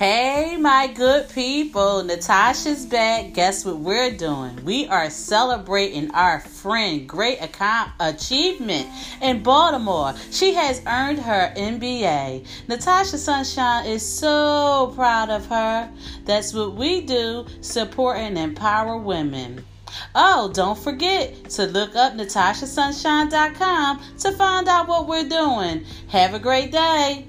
Hey, my good people. Natasha's back. Guess what we're doing? We are celebrating our friend' great achievement in Baltimore. She has earned her MBA. Natasha Sunshine is so proud of her. That's what we do support and empower women. Oh, don't forget to look up natashasunshine.com to find out what we're doing. Have a great day.